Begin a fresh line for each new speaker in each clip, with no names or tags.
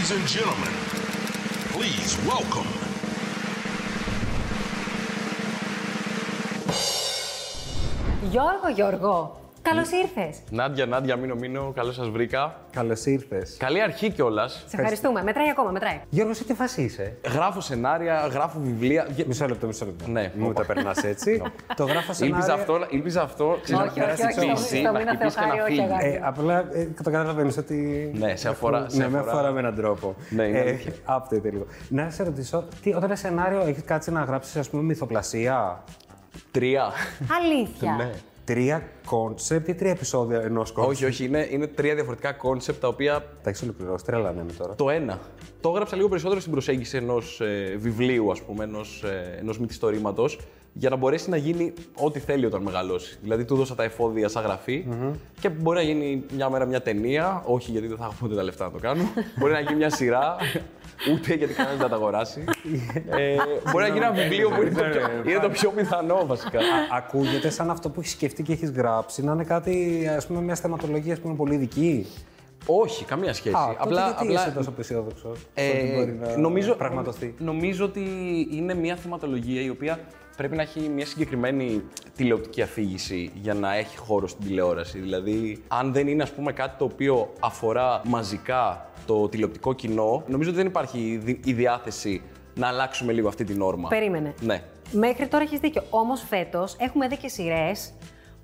Ladies and gentlemen, please welcome.
Γιώργο, Γιώργο, Καλώς ήρθες.
Νάντια, Νάντια, μείνω, μείνω. Καλώς σας βρήκα.
Καλώς ήρθες.
Καλή αρχή κιόλας.
Σε ευχαριστούμε. Μετράει ακόμα, μετράει.
Γιώργος, σε τι φάση είσαι;
Γράφω σενάρια, γράφω βιβλία. Γε-
Μισό λεπτό, μισό λεπτό.
Ναι,
Μην μου
όπα.
τα περνάς έτσι. το γράφω σε
Ήλπιζα αυτό, ήλπιζα αυτό. ξέρεις,
Όχι,
να
όχι,
περάσει
όχι,
το
στο-
νησί,
στο
να
Μήνα
χτυπήσει και να
Θεοχάριο, όχι,
φύγει.
αγάπη.
Ε, απλά ε, το καταλαβαίνει ότι.
Ναι, σε αφορά- σε
Ναι, με
αφορά.
αφορά με έναν τρόπο.
Ναι, είναι
ε,
αλήθεια.
update λίγο. Να σε ρωτήσω, τι, όταν είναι σενάριο, έχεις κάτσει να γράψεις, ας πούμε, μυθοπλασία;
Τρία.
Αλήθεια.
Ναι.
Τρία concept ή τρία επεισόδια ενός concept.
Όχι, όχι, είναι, είναι τρία διαφορετικά concept τα οποία
Τα έχεις ολοκληρώσει, τρέλανε με τώρα.
το ένα. Το έγραψα λίγο περισσότερο στην προσέγγιση ενός ε, βιβλίου, ας πούμε, ενός ε, ενός μυθιστορήματος, για να μπορέσει να γίνει ό,τι θέλει όταν μεγαλώσει. Δηλαδή, του δώσα τα εφόδια σαν γραφή και μπορεί να γίνει μια μέρα μια ταινία, όχι γιατί δεν θα έχω ποτέ τα λεφτά να το κάνω. μπορεί να γίνει μια σειρά, ούτε γιατί κανένας δεν θα τα αγοράσει. ε, μπορεί να γίνει ένα βιβλίο που είναι το, πιο, είναι το πιο πιθανό βασικά.
Α- Ακούγεται σαν αυτό που έχεις σκεφτεί και έχεις γράψει να είναι κάτι, ας πούμε, μια θεματολογία ας πούμε, πολύ δική.
όχι, καμία σχέση.
Α, τότε
απλά,
γιατί
απλά
είσαι τόσο απεσιόδοξο.
Ε,
μπορεί να
νομίζω,
πραγματοθεί;
νομίζω ότι είναι μια θεματολογία η οποία πρέπει να έχει μια συγκεκριμένη τηλεοπτική αφήγηση για να έχει χώρο στην τηλεόραση. Δηλαδή, αν δεν είναι ας πούμε, κάτι το οποίο αφορά μαζικά το τηλεοπτικό κοινό, νομίζω ότι δεν υπάρχει η δι- η διάθεση να αλλάξουμε λίγο αυτή την όρμα.
Περίμενε.
Ναι.
Μέχρι τώρα έχεις δίκιο. Όμως φέτος έχουμε δει και σειρές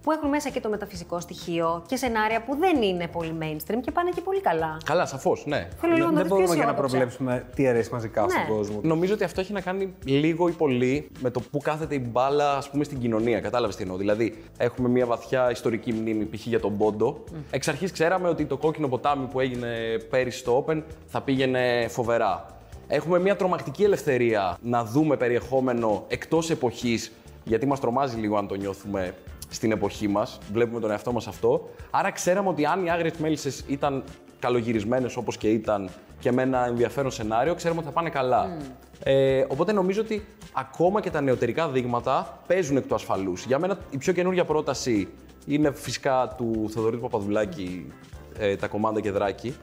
που έχουν μέσα και το μεταφυσικό στοιχείο και σενάρια που δεν είναι πολύ mainstream και πάνε και πολύ καλά.
Καλά, σαφώς, ναι.
Θέλω λίγο να
δεν
δεις πιο
μπορούμε για να
αισιόδοξα.
προβλέψουμε τι αρέσει μαζικά
Ναι.
στον κόσμο.
Νομίζω ότι αυτό έχει να κάνει λίγο ή πολύ με το που κάθεται η μπάλα, ας πούμε, στην κοινωνία. Κατάλαβες τι εννοώ. Δηλαδή, έχουμε μια βαθιά ιστορική μνήμη, π.χ. για τον Πόντο. Εξ αρχής ξέραμε ότι το κόκκινο ποτάμι που έγινε πέρυσι στο Open θα πήγαινε φοβερά. Έχουμε μια τρομακτική ελευθερία να δούμε περιεχόμενο εκτός εποχής, γιατί μας τρομάζει λίγο αν το νιώθουμε στην εποχή μας. Βλέπουμε τον εαυτό μας αυτό. Άρα, ξέραμε ότι αν οι άγριες μέλισσες ήταν καλογυρισμένες όπως και ήταν και με ένα ενδιαφέρον σενάριο, ξέρουμε ότι θα πάνε καλά. Ε, οπότε νομίζω ότι ακόμα και τα νεωτερικά δείγματα παίζουν εκ του ασφαλούς. Για μένα η πιο καινούργια πρόταση είναι φυσικά του Θοδωρή του Παπαδουλάκη, ε, τα Κομάντα και Δράκοι.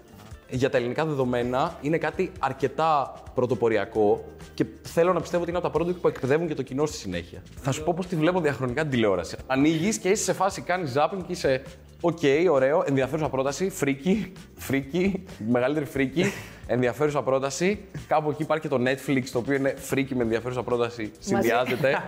Για τα ελληνικά δεδομένα είναι κάτι αρκετά πρωτοποριακό και θέλω να πιστεύω ότι είναι από τα project που εκπαιδεύουν και το κοινό στη συνέχεια. Θα σου πω πώς τη βλέπω διαχρονικά την τηλεόραση. Ανοίγεις και είσαι σε φάση, κάνεις zapping και είσαι. Οκ, ωραίο, ενδιαφέρουσα πρόταση, φρίκη, φρίκη, μεγαλύτερη φρίκη, ενδιαφέρουσα πρόταση. Κάπου εκεί υπάρχει και το Netflix, το οποίο είναι φρίκη με ενδιαφέρουσα πρόταση, συνδυάζεται.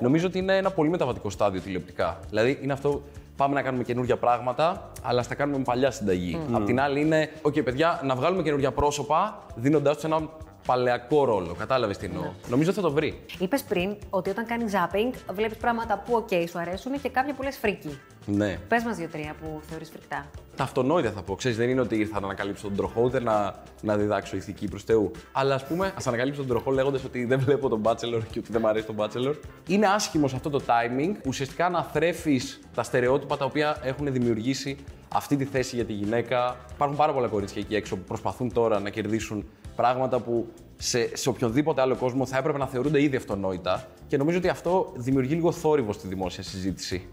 Νομίζω ότι είναι ένα πολύ μεταβατικό στάδιο τηλεοπτικά. Δηλαδή είναι αυτό, πάμε να κάνουμε καινούργια πράγματα, αλλά στα κάνουμε με παλιά συνταγή. Απ' την άλλη είναι, οκ, παιδιά, να βγάλουμε καινούργια πρόσωπα, δίνοντάς τους ένα παλιακό ρόλο. Κατάλαβες τι εννοώ. Νομίζω ότι θα το βρει.
Είπες πριν ότι όταν κάνεις zapping βλέπεις πράγματα που οκ σου αρέσουν και κάποια που λες φρίκη.
Ναι.
Πες μας δύο-τρία που θεωρείς φρικτά.
Τα αυτονόητα θα πω. Ξέρεις, δεν είναι ότι ήρθα να ανακαλύψω τον τροχό, ούτε να, να διδάξω ηθική προς Θεού. Αλλά ας πούμε, ας ανακαλύψω τον τροχό λέγοντας ότι δεν βλέπω τον Bachelor και ότι δεν μου αρέσει τον Bachelor. Είναι άσχημο σε αυτό το timing, ουσιαστικά να θρέφεις τα στερεότυπα τα οποία έχουν δημιουργήσει αυτή τη θέση για τη γυναίκα. Υπάρχουν πάρα πολλά κορίτσια εκεί έξω που προσπαθούν τώρα να κερδίσουν πράγματα που σε, σε οποιοδήποτε άλλο κόσμο θα έπρεπε να θεωρούνται ήδη αυτονόητα. Και νομίζω ότι αυτό δημιουργεί λίγο θόρυβο στη δημόσια συζήτηση.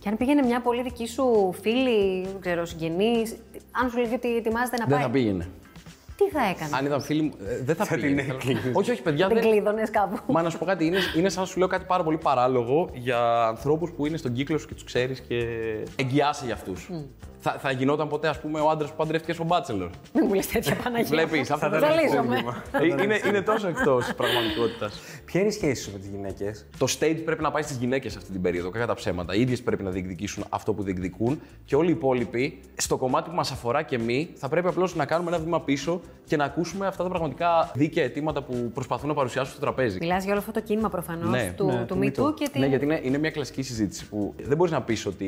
Και αν πήγαινε μια πολύ δική σου φίλη, δεν ξέρω, συγγενής, αν σου λέγει ότι ετοιμάζεται να
Δεν
πάει.
θα πήγαινε.
Τι θα έκανε;
Αν ήταν φίλοι μου, ε, δεν θα,
Θα
πήγαινε.
την έκλεινες.
όχι, όχι, παιδιά.
Δεν
δεν-
κλείδωνε κάπου.
Μα να σου πω κάτι, είναι, είναι σαν να σου λέω κάτι πάρα πολύ παράλογο για ανθρώπους που είναι στον κύκλο σου και τους ξέρεις και εγγυάσαι για αυτούς. Θα, θα γινόταν ποτέ, ας πούμε, ο άντρας που παντρεύτηκε στον Bachelor.
Μην μου λες τέτοια Παναγία.
Βλέπεις, αυτό
Θα
δεν
ήταν
είναι.
Ζαλίζομαι.
Ε, είναι, είναι τόσο εκτός πραγματικότητας.
Ποια είναι η σχέση σου με τις γυναίκες;
Το stage πρέπει να πάει στις γυναίκες αυτή την περίοδο, κακά τα ψέματα. Οι ίδιες πρέπει να διεκδικήσουν αυτό που διεκδικούν και όλοι οι υπόλοιποι, στο κομμάτι που μας αφορά και εμείς, θα πρέπει απλώς να κάνουμε ένα βήμα πίσω και να ακούσουμε αυτά τα πραγματικά δίκαια αιτήματα που προσπαθούν να παρουσιάσουν στο τραπέζι.
Μιλάς για όλο αυτό το κίνημα προφανώς
Ναι.
του,
Ναι,
του
του
Me
Me
Too
Too.
και την.
Ναι, γιατί είναι, είναι μια κλασική συζήτηση που δεν μπορείς να πεις ότι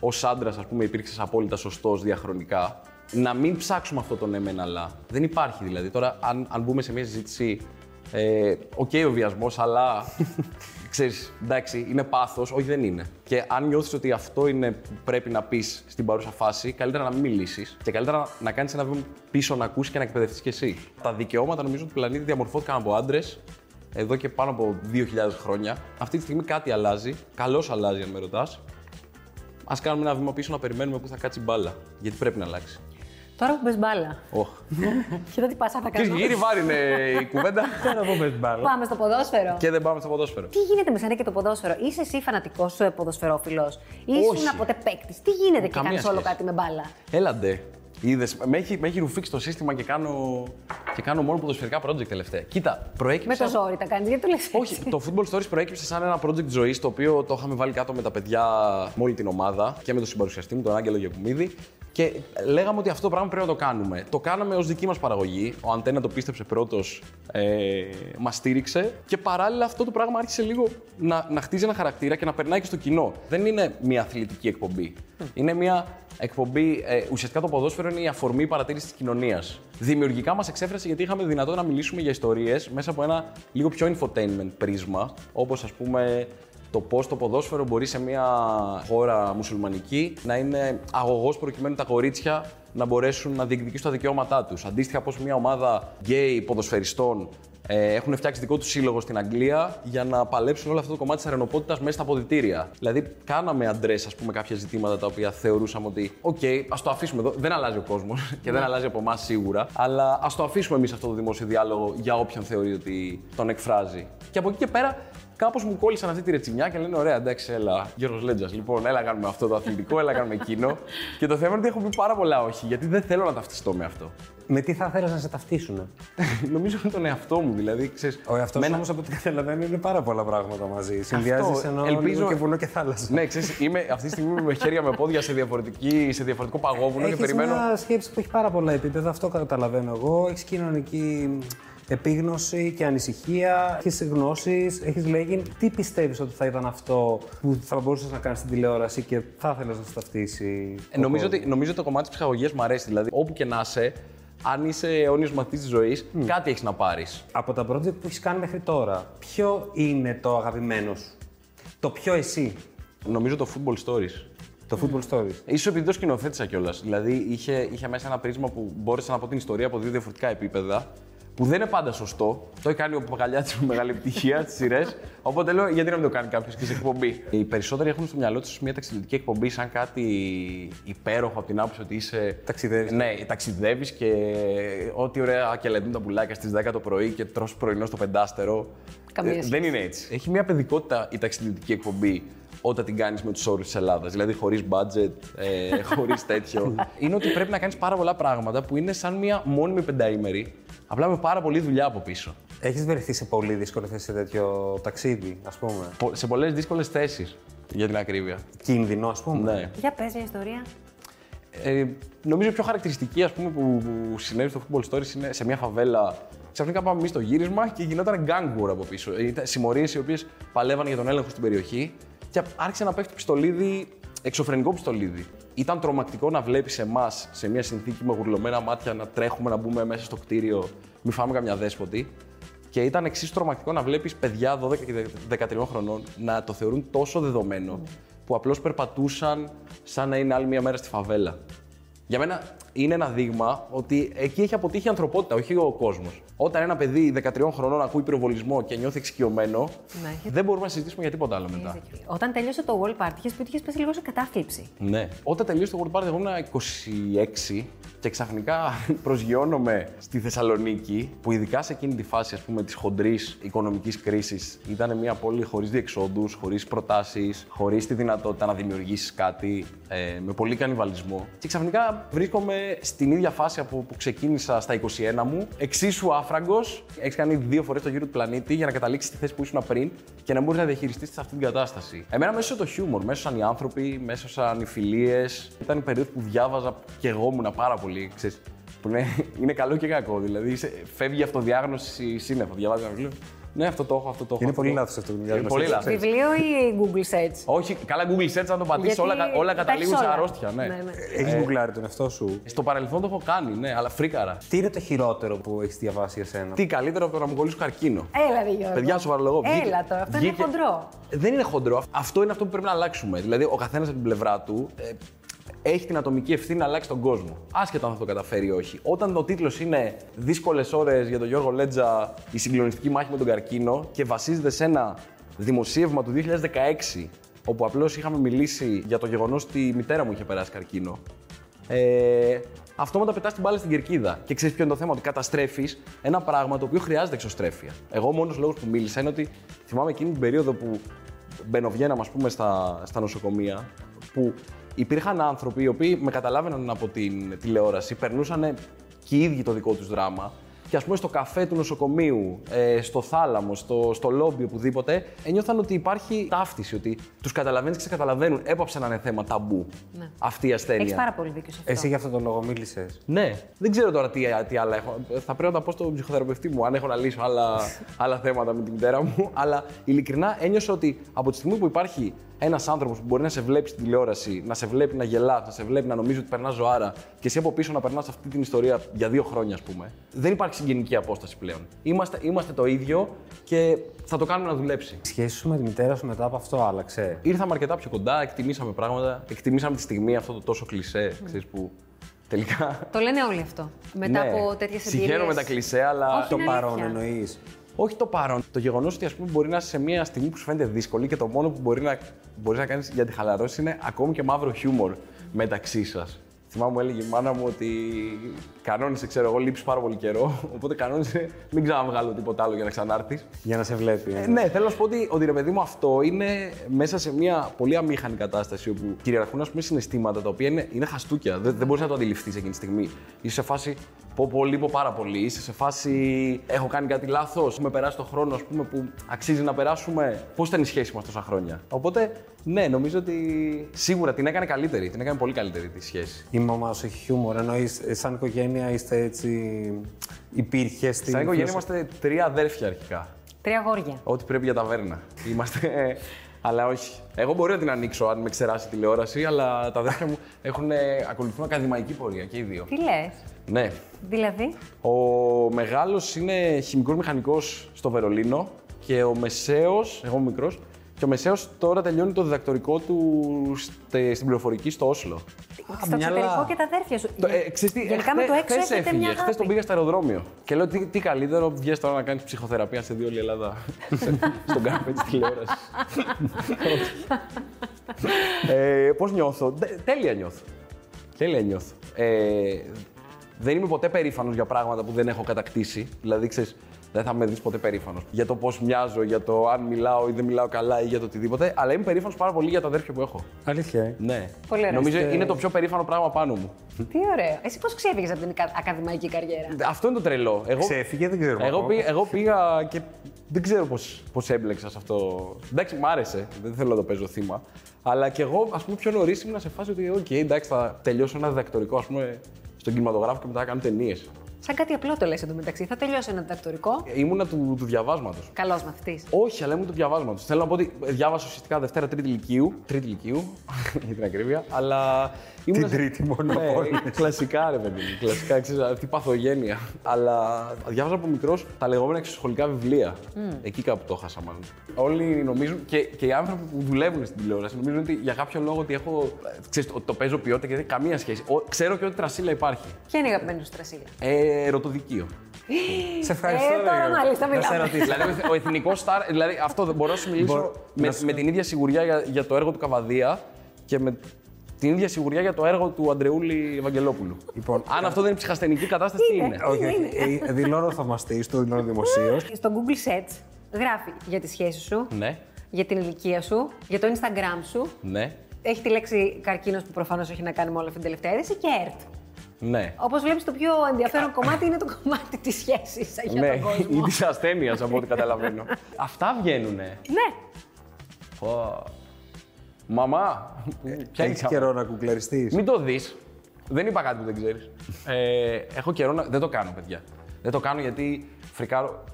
ως άντρας, ας πούμε, υπήρξες απόλυτα σωστός διαχρονικά. Να μην ψάξουμε αυτό το ναι μεν αλλά. Δεν υπάρχει δηλαδή. Τώρα, αν, αν μπούμε σε μια συζήτηση. Ε, Οκ, ο βιασμός, αλλά. ξέρεις, εντάξει, είναι πάθος. Όχι, δεν είναι. Και αν νιώθεις ότι αυτό είναι που πρέπει να πεις στην παρούσα φάση, καλύτερα να μην μιλήσεις και καλύτερα να, να κάνεις ένα βήμα πίσω να ακούσεις και να εκπαιδευτείς κι εσύ. Τα δικαιώματα νομίζω του πλανήτη διαμορφώθηκαν από άντρες εδώ και πάνω από 2.000 χρόνια. Αυτή τη στιγμή κάτι αλλάζει. Καλώς αλλάζει, αν με ρωτάς. Α κάνουμε ένα βήμα πίσω να περιμένουμε που θα κάτσει η μπάλα. Γιατί πρέπει να αλλάξει.
Τώρα που πες μπάλα.
Οχ.
Κοίτα τι πάσα θα
Και
κάνω.
γύρι βάρη είναι η κουβέντα;
Τώρα που πες μπάλα.
Πάμε στο ποδόσφαιρο.
και δεν πάμε στο ποδόσφαιρο.
Τι γίνεται με σένα και το ποδόσφαιρο, είσαι εσύ φανατικός ποδοσφαιρόφιλος,
Όχι.
ήσουν ποτέ παίκτης; Τι γίνεται και
Καμία
κάνεις όλο
σχέση.
κάτι με μπάλα;
Έλαντε. Είδες, με έχει, με έχει ρουφήξει το σύστημα και κάνω, και κάνω μόνο ποδοσφαιρικά project τελευταία. Κοίτα,
Με
προέκυψε.
το ζόρι τα κάνεις, γιατί το λες.
Όχι, το Football Stories προέκυψε σαν ένα project ζωής το οποίο το είχαμε βάλει κάτω με τα παιδιά με όλη την ομάδα και με τον συμπαρουσιαστή μου, τον Άγγελο Γεκουμίδη. Και λέγαμε ότι αυτό το πράγμα πρέπει να το κάνουμε. Το κάναμε ως δική μας παραγωγή. Ο Αντένα το πίστεψε πρώτος, ε, μας στήριξε. Και παράλληλα αυτό το πράγμα άρχισε λίγο να, να χτίζει ένα χαρακτήρα και να περνάει και στο κοινό. Δεν είναι μια αθλητική εκπομπή. Είναι μια εκπομπή. Ε, ουσιαστικά το ποδόσφαιρο είναι η αφορμή παρατήρησης της κοινωνίας. Δημιουργικά μας εξέφρασε γιατί είχαμε δυνατότητα να μιλήσουμε για ιστορίες μέσα από ένα λίγο πιο infotainment πρίσμα. Όπως ας πούμε το πώς το ποδόσφαιρο μπορεί σε μια χώρα μουσουλμανική να είναι αγωγός προκειμένου τα κορίτσια να μπορέσουν να διεκδικήσουν τα δικαιώματά τους. Αντίστοιχα, πώς μια ομάδα γκέι ποδοσφαιριστών ε, έχουν φτιάξει δικό τους σύλλογο στην Αγγλία για να παλέψουν όλο αυτό το κομμάτι της αρρενωπότητας μέσα στα αποδυτήρια. Δηλαδή, κάναμε address, ας πούμε, κάποια ζητήματα τα οποία θεωρούσαμε ότι, οκ, ας το αφήσουμε εδώ. Δεν αλλάζει ο κόσμος και δεν αλλάζει από εμάς σίγουρα. Αλλά ας το αφήσουμε εμείς αυτό το δημόσιο διάλογο για όποιον θεωρεί ότι τον εκφράζει. Και από εκεί και πέρα, κάπως μου κόλλησαν αυτή τη ρετσινιά και λένε: Ωραία, εντάξει, έλα, Γιώργος Λέντζας. Λοιπόν, έλα κάνουμε αυτό το αθλητικό, έλα κάνουμε εκείνο. και το θέμα είναι ότι έχω πει πάρα πολλά όχι, γιατί δεν θέλω να ταυτιστώ με αυτό.
Με τι θα ήθελε να σε ταυτίσουν.
Νομίζω με τον εαυτό μου, δηλαδή. Ξέρεις,
Ο εαυτό
με ένα-
όμως από ό,τι καταλαβαίνω είναι πάρα πολλά πράγματα μαζί. Συνδυάζει ενώ
ελπίζω-
λίγο και βουνό και θάλασσα.
Ναι, ξέρεις, είμαι αυτή τη στιγμή με χέρια με πόδια σε, διαφορετική, σε διαφορετικό παγόβουνο και
Έχεις
περιμένω.
μια σκέψη που έχει πάρα πολλά επίπεδα, αυτό καταλαβαίνω εγώ. Έχεις κοινωνική επίγνωση και ανησυχία, έχεις γνώσεις, έχεις λέγει. Τι πιστεύεις ότι θα ήταν αυτό που θα μπορούσες να κάνεις στην τηλεόραση και θα ήθελε να σε ταυτίσει.
Ε,
ο
νομίζω,
κόσμος.
ότι, νομίζω ότι το κομμάτι της ψυχαγωγίας μου αρέσει. Δηλαδή, όπου και να είσαι, αν είσαι αιώνιος μαθητής της ζωής, κάτι έχεις να πάρεις.
Από τα project που έχεις κάνει μέχρι τώρα, ποιο είναι το αγαπημένο σου, το πιο εσύ,
Νομίζω το football stories.
το football stories.
Ίσως επειδή το σκηνοθέτησα κιόλας. Δηλαδή, είχε, είχε μέσα ένα πρίσμα που μπόρεσα να πω την ιστορία από δύο διαφορετικά επίπεδα. Που δεν είναι πάντα σωστό. Το έχει κάνει ο Παπαγαλιάτης με μεγάλη επιτυχία στις σειρές. Οπότε λέω, γιατί να μην το κάνει κάποιος και σε εκπομπή. Οι περισσότεροι έχουν στο μυαλό τους μια ταξιδιωτική εκπομπή σαν κάτι υπέροχο από την άποψη ότι είσαι.
Ταξιδεύεις.
Ναι, ταξιδεύεις και ό,τι ωραία και λεντούν τα πουλάκια στις 10 το πρωί και τρως πρωινό στο πεντάστερο.
Καμία
Ε,
σχέση.
δεν είναι έτσι. Έχει μια παιδικότητα η ταξιδιωτική εκπομπή όταν την κάνεις με τους όρους της Ελλάδας. Δηλαδή χωρίς budget, ε, χωρίς τέτοιο. είναι ότι πρέπει να κάνεις πάρα πολλά πράγματα που είναι σαν μια μόνιμη πενταήμερη, απλά με πάρα πολλή δουλειά από πίσω.
Έχεις βρεθεί σε πολύ δύσκολη θέση σε τέτοιο ταξίδι, ας πούμε;
Πο- Σε πολλές δύσκολες θέσεις, για την ακρίβεια.
Κίνδυνο, ας πούμε;
Ναι.
Για πες μια ιστορία.
Ε, νομίζω η πιο χαρακτηριστική ας πούμε, που, που συνέβη στο Football Stories είναι σε μια φαβέλα. Ξαφνικά πάμε εμείς στο γύρισμα και γινόταν gang war από πίσω. Ήταν συμμορίες οι οποίες παλεύανε για τον έλεγχο στην περιοχή και άρχισε να πέφτει πιστολίδι, εξωφρενικό πιστολίδι. Ήταν τρομακτικό να βλέπεις εμάς σε μια συνθήκη με γουρλωμένα μάτια να τρέχουμε να μπούμε μέσα στο κτίριο, μη φάμε καμιά δέσποτη. Και ήταν εξίσου τρομακτικό να βλέπεις παιδιά 12 και 13 χρονών να το θεωρούν τόσο δεδομένο που απλώς περπατούσαν σαν να είναι άλλη μια μέρα στη φαβέλα. Για μένα είναι ένα δείγμα ότι εκεί έχει αποτύχει η ανθρωπότητα, όχι ο κόσμος. Όταν ένα παιδί 13 χρονών ακούει πυροβολισμό και νιώθει εξοικειωμένο,
Ναι, έχει-
δεν μπορούμε να συζητήσουμε για τίποτα άλλο μετά.
Όταν τέλειωσε το World Party, είχες πει ότι είχες πέσει λίγο σε κατάθλιψη.
Ναι. Όταν τελείωσε το World Party, εγώ ήμουν 26 και ξαφνικά προσγειώνομαι στη Θεσσαλονίκη, που ειδικά σε εκείνη τη φάση ας πούμε, της χοντρής οικονομικής κρίσης ήταν μια πόλη χωρίς διεξόδους, χωρίς προτάσεις, χωρίς τη δυνατότητα να δημιουργήσεις κάτι, ε, με πολύ κανιβαλισμό. Και ξαφνικά βρίσκομαι στην ίδια φάση από που ξεκίνησα στα 21 μου, εξίσου άφραγκος, έχεις κάνει δύο φορές το γύρο του πλανήτη για να καταλήξεις στη θέση που ήσουν πριν και να μπορείς να διαχειριστείς σε αυτή την κατάσταση. Εμένα μέσα το χιούμορ, μέσα σαν οι άνθρωποι, μέσα σαν οι φιλίες. Ήταν η περίοδος που διάβαζα και εγώ ήμουν πάρα πολύ, ξέρεις, που είναι, είναι καλό και κακό. Δηλαδή είσαι- φεύγει η αυτοδιάγνωση σύννεφο. Διαβάζεις ένα βιβλίο; Ναι, αυτό το έχω, αυτό το έχω.
Είναι
αυτό
πολύ
το-
λάθος αυτό που
Είναι
διάβασα.
πολύ λάθος.
Βιβλίο ή Google Search;
Όχι, καλά Google Search, αν το πατήσεις,
Γιατί
όλα, κα- όλα
τα
καταλήγουν
έχεις
σε
όλα.
αρρώστια. Ναι.
Ναι, ναι.
Έχεις γκουγκλάρει τον εαυτό σου;
Στο παρελθόν το έχω κάνει, ναι, αλλά φρίκαρα.
Τι είναι το χειρότερο που έχεις διαβάσει εσένα.
Τι καλύτερο από το να μου κολλήσω καρκίνο.
Έλα, ρε Γιώργο.
Παιδιά, σου παραλογώ.
Έλα τώρα, αυτό είναι χοντρό.
Δεν είναι χοντρό. Αυτό είναι αυτό που πρέπει να αλλάξουμε. Δηλαδή, ο καθένας από την πλευρά του ε, έχει την ατομική ευθύνη να αλλάξει τον κόσμο. Άσχετα αν θα το καταφέρει ή όχι. Όταν ο τίτλος είναι Δύσκολες ώρες για τον Γιώργο Λέτζα, η συγκλονιστική μάχη με τον καρκίνο και βασίζεται σε ένα δημοσίευμα του 2016, όπου απλώς είχαμε μιλήσει για το γεγονός ότι η μητέρα μου είχε περάσει καρκίνο. Ε, αυτόματα πετάς την μπάλα στην κερκίδα. Και ξέρεις ποιο είναι το θέμα, ότι καταστρέφεις ένα πράγμα το οποίο χρειάζεται εξωστρέφεια. Εγώ, ο μόνος λόγος που μίλησα είναι ότι θυμάμαι εκείνη την περίοδο που μπαινοβγαίναμε, ας πούμε, στα, στα νοσοκομεία, που υπήρχαν άνθρωποι οι οποίοι με καταλάβαιναν από την τηλεόραση, περνούσαν και οι ίδιοι το δικό τους δράμα και ας πούμε στο καφέ του νοσοκομείου, ε, στο θάλαμο, στο, στο λόμπι, οπουδήποτε, ένιωθαν ότι υπάρχει ταύτιση, ότι τους καταλαβαίνεις και σε καταλαβαίνουν. Έπαψε να είναι θέμα ταμπού
Ναι.
αυτή η ασθένεια.
Έχεις πάρα πολύ δίκιο σε αυτό.
Εσύ για αυτόν τον λόγο μίλησες.
Ναι, δεν ξέρω τώρα τι, τι άλλα έχω. Θα πρέπει να τα πω στον ψυχοθεραπευτή μου, αν έχω να λύσω άλλα, άλλα θέματα με την μητέρα μου. Αλλά ειλικρινά ένιωσα ότι από τη στιγμή που υπάρχει ένας άνθρωπος που μπορεί να σε βλέπει στην τηλεόραση, να σε βλέπει να γελάς, να σε βλέπει να νομίζεις ότι περνάς ζωάρα και εσύ από πίσω να περνάς αυτή την ιστορία για δύο χρόνια, ας πούμε, δεν υπάρχει συγγενική απόσταση πλέον. Είμαστε, είμαστε το ίδιο και θα το κάνουμε να δουλέψει.
Η σχέση σου με τη μητέρα σου μετά από αυτό άλλαξε;
Ήρθαμε αρκετά πιο κοντά, εκτιμήσαμε πράγματα, εκτιμήσαμε τη στιγμή αυτό το τόσο κλισέ, ξέρεις, που τελικά.
Το λένε όλοι αυτό. Μετά
Ναι,
από τέτοιες εμπειρίε.
Συγχαίρομαι τα κλισέ, αλλά.
Όχι,
Το
είναι
παρόν
αλήθεια.
εννοεί.
Όχι το παρόν. Το γεγονός ότι ας πούμε, μπορεί να είσαι σε μια στιγμή που σου φαίνεται δύσκολη και το μόνο που μπορεί να, μπορείς να κάνεις για τη χαλαρώση είναι ακόμη και μαύρο χιούμορ μεταξύ σας. Θυμάμαι μου έλεγε η μάνα μου ότι κανόνισε, ξέρω εγώ, λείψεις πάρα πολύ καιρό. Οπότε κανόνισε μην ξαναβγάλω τίποτα άλλο για να ξανάρθεις.
Για να σε βλέπει. ε.
ναι, θέλω να σου πω ότι, ότι ρε παιδί μου αυτό είναι μέσα σε μια πολύ αμήχανη κατάσταση όπου κυριαρχούν ας πούμε, συναισθήματα τα οποία είναι, είναι χαστούκια. Δεν, δεν μπορείς να το αντιληφθείς εκείνη τη στιγμή. Είσαι σε φάση πω πολύ, πω πάρα πολύ. Είσαι σε φάση έχω κάνει κάτι λάθος. Έχουμε περάσει το χρόνο ας πούμε, που αξίζει να περάσουμε. Πώς ήταν η σχέση μας τόσα χρόνια; Οπότε, ναι, νομίζω ότι σίγουρα την έκανε καλύτερη. Την έκανε πολύ καλύτερη τη σχέση.
Η μαμά σου έχει χιούμορ, εννοείς σαν οικογένεια είστε έτσι. Υπήρχε στην.
Σαν οικογένεια
φιλοσοφία-
είμαστε τρία αδέρφια αρχικά.
Τρία γόρια.
Ό,τι πρέπει για ταβέρνα. Είμαστε. ε, αλλά όχι. Εγώ μπορεί να την ανοίξω αν με ξεράσει η τηλεόραση, αλλά τα αδέρφια μου έχουν, ε, ακολουθούν ακαδημαϊκή πορεία και οι δύο.
Τι λες,
Ναι.
δηλαδή;
Ο μεγάλος είναι χημικός μηχανικός στο Βερολίνο και ο μεσαίος, εγώ είμαι μικρός, και ο μεσαίος τώρα τελειώνει το διδακτορικό του στε- στην πληροφορική στο Όσλο.
Στο
μυαλά.
εξωτερικό και τα αδέρφια σου.
Το, ε, ξέρεις τι,
Γενικά με το
χθε-
έξω
χθες
έχετε
έφυγε,
μια
χθες
αγάπη.
τον πήγα στο αεροδρόμιο. Και λέω τι, τι καλύτερο, βγες τώρα να κάνεις ψυχοθεραπεία σε δύο όλη η Ελλάδα. Στον καναπέ της τηλεόρασης. ε, πώς νιώθω; Τε- τέλεια νιώθω. Τέλεια νιώθω. Ε, δεν είμαι ποτέ περήφανος για πράγματα που δεν έχω κατακτήσει. Δηλαδή, ξέρεις, δεν θα με δεις ποτέ περήφανος για το πώς μοιάζω, για το αν μιλάω ή δεν μιλάω καλά ή για το οτιδήποτε. Αλλά είμαι περήφανος πάρα πολύ για τα αδέρφια που έχω.
Αλήθεια. ε;
Ναι.
Πολύ ωραία.
Νομίζω
Είστε-
είναι το πιο περήφανο πράγμα πάνω μου.
Τι ωραίο. Εσύ πώς ξέφυγες από την ακα- ακαδημαϊκή καριέρα;
Αυτό είναι το τρελό. Εγώ,
Ξέφυγε, δεν ξέρω.
εγώ,
ακόμα.
πήγα, εγώ πήγα και δεν ξέρω πώς, πώς έμπλεξα σε αυτό. Εντάξει, μ' άρεσε. Δεν θέλω να το παίζω θύμα. Αλλά και εγώ, ας πούμε, πιο νωρίς ήμουν σε φάση ότι, οκ, εντάξει, θα τελειώσω ένα διδακτορικό, ας πούμε, στον κινηματογράφο και μετά θα κάνω ταινίες.
Σαν κάτι απλό το λες εντωμεταξύ. Θα τελειώσει ένα διδακτορικό.
Ήμουνα του, του διαβάσματος.
Καλός μαθητής.
Όχι, αλλά ήμουν του διαβάσματος. Θέλω να πω ότι διάβασα ουσιαστικά Δευτέρα, Τρίτη Λυκείου. Τρίτη Λυκείου, για την ακρίβεια. Αλλά. Ήμουν
Την
σε-
τρίτη μόνο
Ναι,
από όλες.
κλασικά ρε παιδί μου. Κλασικά, ξέρεις, αυτή η παθογένεια. Αλλά διάβαζα από μικρός τα λεγόμενα εξωσχολικά βιβλία. Εκεί κάπου το χάσα μάλλον. Όλοι νομίζουν και, και οι άνθρωποι που δουλεύουν στην τηλεόραση νομίζουν ότι για κάποιο λόγο ότι έχω. ε, Ξέρεις, ότι το παίζω ποιότητα και δεν έχει καμία σχέση. Ο- ξέρω και ότι τρασίλα υπάρχει.
Ποια είναι η αγαπημένη σου τρασίλα;
Ε, ερωτοδικείο.
Σε ευχαριστώ.
Ε, τώρα
ρε.
μάλιστα
Να σε
μιλάμε.
ρωτήσω.
δηλαδή, ο εθνικός στάρ. Δηλαδή, αυτό δεν μπορώ να σου μιλήσω
Μπορώ-
με,
να σου-
με την ίδια σιγουριά για, για το έργο του Καβαδία και με την ίδια σιγουριά για το έργο του Αντρεούλη Ευαγγελόπουλου.
Λοιπόν,
Αν αυτό δεν είναι ψυχασθενική κατάσταση, τι είναι.
Όχι, όχι. Ε, Δηλώνω θαυμαστή, το δηλώνω δημοσίως.
Στο Google Search γράφει για τη σχέση σου,
Ναι,
για την ηλικία σου, για το Instagram σου.
ναι,
Έχει τη λέξη καρκίνος που προφανώς έχει να κάνει με όλη αυτή την τελευταία είδηση και ΕΡΤ.
ναι.
Όπως βλέπεις, το πιο ενδιαφέρον κομμάτι είναι το κομμάτι της σχέσης για
Ναι,
τον
ή
κόσμο.
της ασθένειας από ό,τι καταλαβαίνω. Αυτά βγαίνουνε.
Ναι.
Πω. Μαμά, ποια είναι η
Έχεις
κάμερα;
καιρό να κουκλαριστείς.
Μην το δεις. Δεν είπα κάτι που δεν ξέρεις. Ε, έχω καιρό να. Δεν το κάνω, παιδιά. Δεν το κάνω γιατί φρικάρω.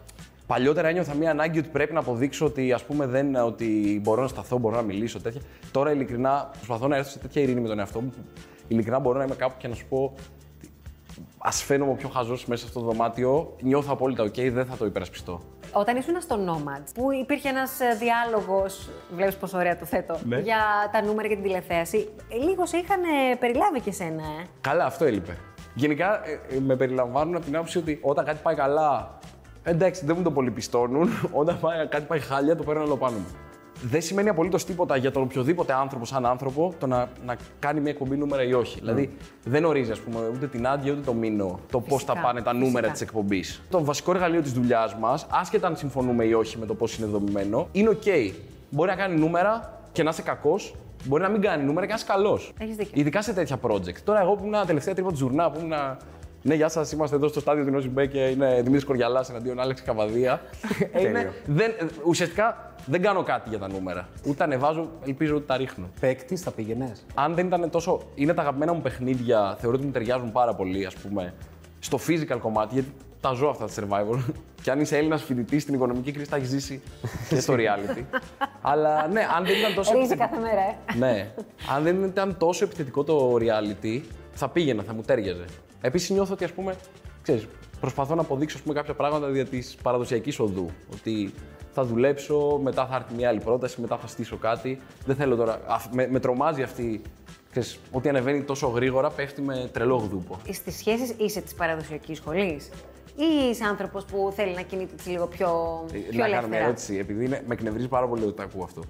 Παλιότερα ένιωθα μια ανάγκη ότι πρέπει να αποδείξω ότι, ας πούμε, δεν, ότι μπορώ να σταθώ, μπορώ να μιλήσω, τέτοια. Τώρα ειλικρινά προσπαθώ να έρθω σε τέτοια ειρήνη με τον εαυτό μου που ειλικρινά μπορώ να είμαι κάπου και να σου πω. Ας φαίνομαι ο πιο χαζός μέσα σε αυτό το δωμάτιο, νιώθω απόλυτα οκ, δεν θα το υπερασπιστώ.
Όταν ήσουν στο Nomads, που υπήρχε ένας διάλογος, βλέπεις πόσο ωραία το θέτω,
Ναι.
για τα νούμερα και την τηλεθέαση, ε, λίγο σε είχαν ε, περιλάβει και σένα, ε.
Καλά, αυτό έλειπε. Γενικά ε, ε, με περιλαμβάνουν από την άποψη ότι όταν κάτι πάει καλά, εντάξει, δεν μου το πολύ πιστώνουν. Όταν πάει, κάτι πάει χάλια, το παίρνω όλο πάνω μου. Δεν σημαίνει απολύτως τίποτα για τον οποιοδήποτε άνθρωπο, σαν άνθρωπο, το να, να κάνει μια εκπομπή νούμερα ή όχι. Δηλαδή, δεν ορίζει, ας πούμε, ούτε την άδεια ούτε το μήνο το πώς θα
Φυσικά,
πάνε τα νούμερα
φυσικά.
της εκπομπής. Το βασικό εργαλείο της δουλειάς μας, άσχετα αν συμφωνούμε ή όχι με το πώς είναι δομημένο, είναι OK. Μπορεί να κάνει νούμερα και να είσαι κακός, μπορεί να μην κάνει νούμερα και να είσαι καλός.
Έχεις δίκιο.
Ειδικά σε τέτοια project. Τώρα, εγώ που ήμουν τελευταία τρύπα του ζουρνά, που ήμουν. Ναι, γεια σας. Είμαστε εδώ στο στάδιο του Νόζι Μπέ και είναι Δημήτρης Κοριαλάς εναντίον Άλεξ Καβαδία. Ε, είναι-
Τέλειο.
δεν, ουσιαστικά δεν κάνω κάτι για τα νούμερα. Ούτε τα ανεβάζω, ελπίζω ότι τα ρίχνω.
Παίκτης, θα πήγαινες;
Αν δεν ήταν τόσο. Είναι τα αγαπημένα μου παιχνίδια, θεωρώ ότι μου ταιριάζουν πάρα πολύ, ας πούμε, στο physical κομμάτι, γιατί τα ζω αυτά τα survivor. και αν είσαι Έλληνας φοιτητής στην οικονομική κρίση, τα έχεις ζήσει και στο reality. Αλλά ναι, αν δεν ήταν τόσο.
Ρίζει
επιθετικό-
κάθε μέρα, ε.
ναι. Αν δεν ήταν τόσο επιθετικό το reality, θα πήγαινα, θα μου τέριαζε. Επίσης νιώθω ότι, ας πούμε, ξέρεις, προσπαθώ να αποδείξω ας πούμε, κάποια πράγματα δια της παραδοσιακής οδού. Ότι θα δουλέψω, μετά θα έρθει μια άλλη πρόταση, μετά θα στήσω κάτι. Δεν θέλω τώρα. αφ- Με, με τρομάζει αυτή. Ξέρεις, ότι ανεβαίνει τόσο γρήγορα, πέφτει με τρελό γδούπο.
Στις σχέσεις είσαι της παραδοσιακής σχολής ή είσαι άνθρωπος που θέλει να κινείται έτσι λίγο πιο, πιο
Ε, να κάνω μια
ελεύθερα;
ερώτηση, επειδή είναι, με εκνευρίζει πάρα πολύ ότι τα ακούω αυτό.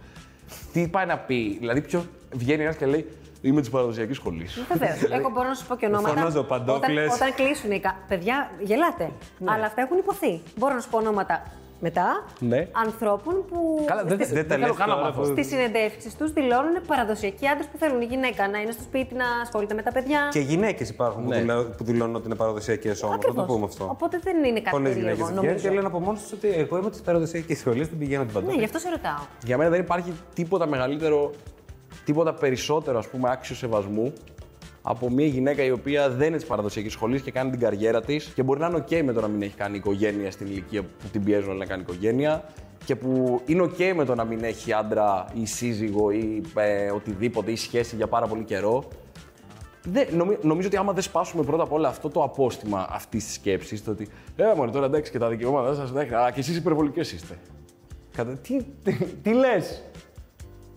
Τι πάει να πει, δηλαδή, ποιο βγαίνει ένας και λέει Είμαι της παραδοσιακής σχολής.
Βεβαίως. Εγώ μπορώ να σου πω και ονόματα.
Φωνάζω
όταν,
παντόφλες.
όταν κλείσουν οι. κα- Παιδιά, γελάτε.
Ναι.
Αλλά αυτά έχουν υποθεί. Μπορώ να σου πω ονόματα μετά
Ναι.
ανθρώπων που
Καλά, δεν,
στις,
δεν,
δεν τα
θέλω
λες
καν να
τώρα
μάθω.
που-
στις συνεντεύξεις τους δηλώνουν παραδοσιακοί άντρες που θέλουν η γυναίκα να είναι στο σπίτι, να ασχολείται με τα παιδιά.
Και γυναίκες υπάρχουν
Ναι.
που, δηλώ- που δηλώνουν ότι είναι παραδοσιακέ όμω. Να το
Ακριβώς.
πούμε αυτό.
Οπότε δεν είναι κάτι
Πολλέ
περίεργο,
γυναίκες βγαίνουν
νομίζω.
και λένε από μόνε τους ότι εγώ είμαι της παραδοσιακής σχολής, δεν πηγαίνω την
Ναι,
παντού.
γι' αυτό σε ρωτάω.
Για μένα δεν υπάρχει τίποτα μεγαλύτερο, τίποτα περισσότερο ας πούμε άξιο σεβασμού από μια γυναίκα η οποία δεν είναι της παραδοσιακής σχολής και κάνει την καριέρα της και μπορεί να είναι OK με το να μην έχει κάνει οικογένεια στην ηλικία που την πιέζουν να κάνει οικογένεια και που είναι OK με το να μην έχει άντρα ή σύζυγο ή ε, οτιδήποτε ή σχέση για πάρα πολύ καιρό. Δεν, νομι- νομίζω ότι άμα δεν σπάσουμε πρώτα απ' όλα αυτό το απόστημα αυτής της σκέψης, το ότι Ε, μωρέ, τώρα εντάξει και τα δικαιώματά σας, εντάξει, αλλά και εσείς υπερβολικές είστε. Κατα... Τι, τι, τι λες;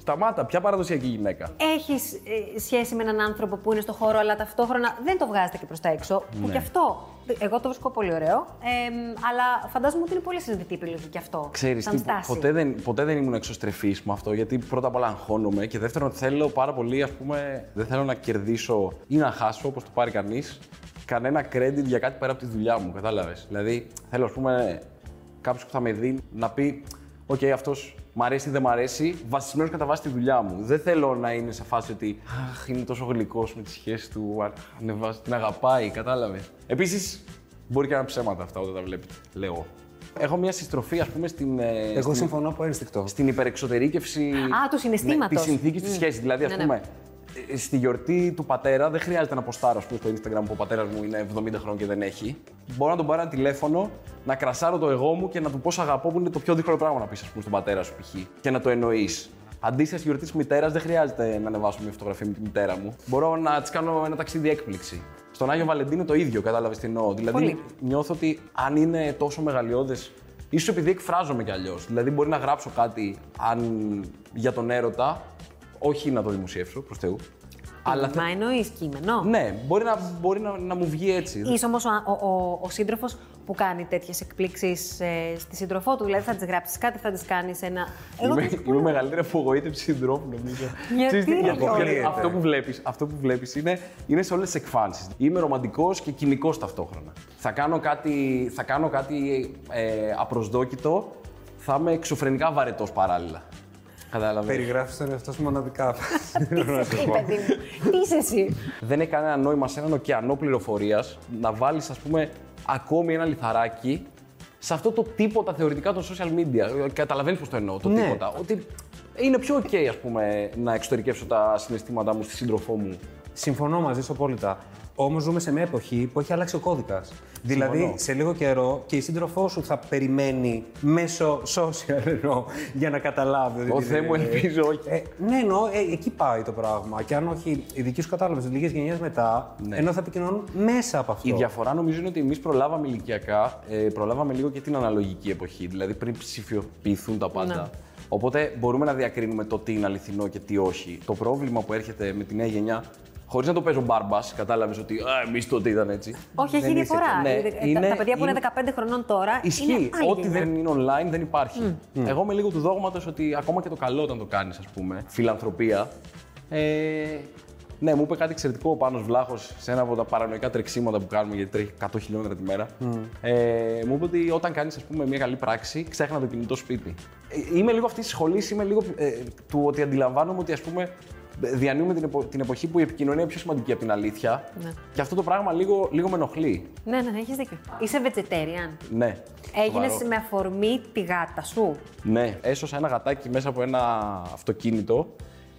Σταμάτα, ποια παραδοσιακή γυναίκα;
Έχεις σχέση με έναν άνθρωπο που είναι στο χώρο, αλλά ταυτόχρονα δεν το βγάζετε και προς τα έξω. Που
Ναι.
και αυτό εγώ το βρίσκω πολύ ωραίο. Ε, αλλά φαντάζομαι ότι είναι πολύ συνειδητή επιλογή και αυτό.
Ξέρεις
σαν
τι,
στάση.
ποτέ δεν, ποτέ δεν ήμουν εξωστρεφής με αυτό, γιατί πρώτα απ' όλα αγχώνομαι και δεύτερον θέλω πάρα πολύ, ας πούμε, δεν θέλω να κερδίσω ή να χάσω, όπως το πάρει κανείς, κανένα credit για κάτι πέρα από τη δουλειά μου, κατάλαβες. Δηλαδή, θέλω, ας πούμε, κάποιος που θα με δει να πει «OK, αυτός μ' αρέσει ή δεν μ' αρέσει, βασισμένος κατά βάση τη δουλειά μου». Δεν θέλω να είναι σε φάση ότι «Αχ, είναι τόσο γλυκός με τη σχέση του, α, ανεβάζει, την αγαπάει», κατάλαβες. Επίσης, μπορεί και να είναι ψέματα αυτά όταν τα βλέπετε, λέω. Έχω μια αποστροφή, ας πούμε, στην, ε,
Εγώ
στην-
συμφωνώ από ένστικτο.
στην υπερεξωτερήκευση
Α, του συναισθήματος.
ναι, τη συνθήκη της σχέσης. Δηλαδή, ας
Ναι, ναι.
πούμε, ε, στη γιορτή του πατέρα δεν χρειάζεται να ποστάρω ας πούμε, στο Instagram που ο πατέρας μου είναι 70 χρόνων και δεν έχει. Μπορώ να τον πάρω ένα τηλέφωνο, να κρασάρω το εγώ μου και να του πω σ' αγαπώ που είναι το πιο δύσκολο πράγμα να πεις στον πατέρα σου π.χ. και να το εννοείς. Αντίστοιχα, στη γιορτή της μητέρας δεν χρειάζεται να ανεβάσω μια φωτογραφία με τη μητέρα μου. Μπορώ να της κάνω ένα ταξίδι έκπληξη. Στον Άγιο Βαλεντίνο το ίδιο, κατάλαβες τι εννοώ. Δηλαδή,
Πολύ.
νιώθω ότι αν είναι τόσο μεγαλειώδες, ίσως επειδή εκφράζομαι κι αλλιώς. Δηλαδή, μπορεί να γράψω κάτι αν, για τον έρωτα, όχι να το δημοσιεύσω προς Θεού. Αλλά θε-
Μα εννοείς κείμενο;
ναι, μπορεί, να, μπορεί να, να μου βγει έτσι.
Είσαι όμως ο, ο, ο, ο σύντροφος που κάνει τέτοιες εκπλήξεις ε, στη σύντροφό του. Δηλαδή θα της γράψεις κάτι, θα της κάνεις ένα. Εγώ
Είμαι,
το βρίσκω
είμαι
πολύ-
μεγαλύτερη απογοήτευση συντρόφου, νομίζω.
Γιατί,
Ξέρεις τι,
ρε,
γιατί
Γιώργο;
αυτό που βλέπεις, αυτό που βλέπεις είναι, είναι σε όλες τις εκφάνσεις. Είμαι ρομαντικός και κοινικός ταυτόχρονα. Θα κάνω κάτι, θα κάνω κάτι ε, απροσδόκητο, θα είμαι εξωφρενικά βαρετός παράλληλα. Κατάλαβες.
Περιγράφεις τον εαυτό σου μοναδικά.
Τι είσαι εσύ, παιδί μου. Τι είσαι εσύ.
Δεν έχει κανένα νόημα σε έναν ωκεανό πληροφορίας να βάλεις, ας πούμε, ακόμη ένα λιθαράκι σε αυτό το τίποτα θεωρητικά των social media. Καταλαβαίνεις πώς το εννοώ, το
Ναι.
τίποτα. Ότι είναι πιο OK, ας πούμε, να εξωτερικεύσω τα συναισθήματά μου στη σύντροφό μου.
Συμφωνώ μαζί σου απόλυτα. Όμως ζούμε σε μια εποχή που έχει αλλάξει ο κώδικας. Δηλαδή, σε λίγο καιρό και η σύντροφός σου θα περιμένει μέσω social εννοώ, για να καταλάβει. ότι
Ω
είναι-
Θεέ μου, ελπίζω όχι.
Ε, ναι, εννοώ, ε, εκεί πάει το πράγμα. Και αν όχι, οι δικοί σου κατάλαβες λίγες γενιές μετά,
Ναι.
ενώ θα επικοινωνούν μέσα από αυτό.
Η διαφορά νομίζω είναι ότι εμείς προλάβαμε ηλικιακά, ε, προλάβαμε λίγο και την αναλογική εποχή, δηλαδή πριν ψηφιοποιηθούν τα πάντα.
Ναι.
Οπότε μπορούμε να διακρίνουμε το τι είναι αληθινό και τι όχι. Το πρόβλημα που έρχεται με τη νέα γενιά Χωρίς να το παίζω μπάρμπας, κατάλαβες ότι εμείς τότε ήταν έτσι.
Όχι, έχει
Δεν είσαι
διαφορά.
έτσι. Ναι,
Ε, τα-
είναι-
τα παιδιά που είναι
είναι-
15 χρονών τώρα.
Ισχύει.
Είναι άλλη
Ό,τι
γενιά.
δεν είναι online δεν υπάρχει. Εγώ είμαι λίγο του δόγματος ότι ακόμα και το καλό όταν το κάνεις, ας πούμε, φιλανθρωπία. Ε, ναι, μου είπε κάτι εξαιρετικό ο Πάνος Βλάχος σε ένα από τα παρανοϊκά τρεξίματα που κάνουμε, γιατί τρέχει 100 χιλιόμετρα τη μέρα. Ε, μου είπε ότι όταν κάνεις μια καλή πράξη, ξέχνα το κινητό σπίτι. Ε, είμαι λίγο αυτή τη σχολή, είμαι λίγο ε, του ότι αντιλαμβάνομαι ότι ας πούμε διανύουμε την, επο- την εποχή που η επικοινωνία είναι πιο σημαντική από την αλήθεια.
Ναι.
Και αυτό το πράγμα λίγο, λίγο με ενοχλεί.
Ναι, ναι, έχεις δίκιο. Είσαι vegetarian.
Ναι.
Έγινε
σοβαρό.
με αφορμή τη γάτα σου.
Ναι, έσωσα ένα γατάκι μέσα από ένα αυτοκίνητο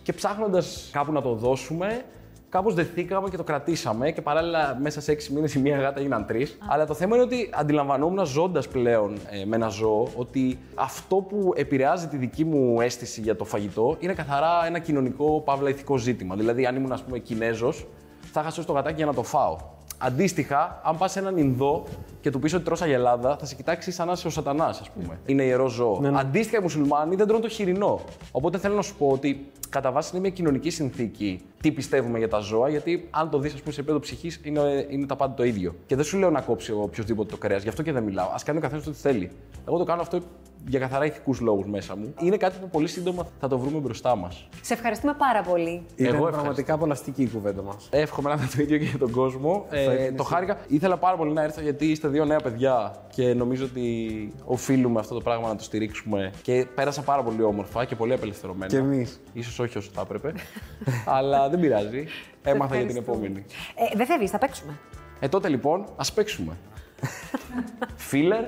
και ψάχνοντας κάπου να το δώσουμε, κάπως δεθήκαμε και το κρατήσαμε και παράλληλα μέσα σε έξι μήνες η μία γάτα έγιναν τρεις. Αλλά το θέμα είναι ότι αντιλαμβανόμουν ζώντας πλέον ε, με ένα ζώο ότι αυτό που επηρεάζει τη δική μου αίσθηση για το φαγητό είναι καθαρά ένα κοινωνικό παύλα ηθικό ζήτημα. Δηλαδή, αν ήμουν, ας πούμε, Κινέζος, θα είχα σώσει το γατάκι για να το φάω. Αντίστοιχα, αν πας σε έναν Ινδό και του πεις ότι τρως αγελάδα, θα σε κοιτάξει σαν να είσαι ο Σατανάς, ας πούμε. Είναι ιερό ζώο. Αντίστοιχα, οι μουσουλμάνοι δεν τρώνε το χοιρινό. Οπότε θέλω να σου πω ότι κατά βάση είναι μια κοινωνική συνθήκη τι πιστεύουμε για τα ζώα, γιατί αν το δεις, ας πούμε, σε επίπεδο ψυχής, είναι, είναι τα πάντα το ίδιο. Και δεν σου λέω να κόψει οποιοδήποτε το κρέας, γι' αυτό και δεν μιλάω. Α κάνει ο καθένας ό,τι θέλει. Εγώ το κάνω αυτό για καθαρά ηθικούς λόγους μέσα μου. Είναι κάτι που πολύ σύντομα θα το βρούμε μπροστά μας.
Σε ευχαριστούμε πάρα πολύ.
Ήταν
ευχαριστώ.
πραγματικά απολαυστική η κουβέντα μας.
Εύχομαι να είναι το ίδιο και για τον κόσμο. Ε,
ήθελες
το
εσύ.
χάρηκα. Ήθελα πάρα πολύ να έρθω γιατί είστε δύο νέα παιδιά και νομίζω ότι οφείλουμε αυτό το πράγμα να το στηρίξουμε. Και πέρασα πάρα πολύ όμορφα και πολύ απελευθερωμένα.
Κι εμείς.
Ίσως όχι όσο θα έπρεπε. αλλά δεν πειράζει. Έμαθα για την
ευχαριστούμε.
επόμενη.
Ε, δεν φεύγεις, θα παίξουμε.
Ε, τότε λοιπόν, ας παίξουμε. Φίλερ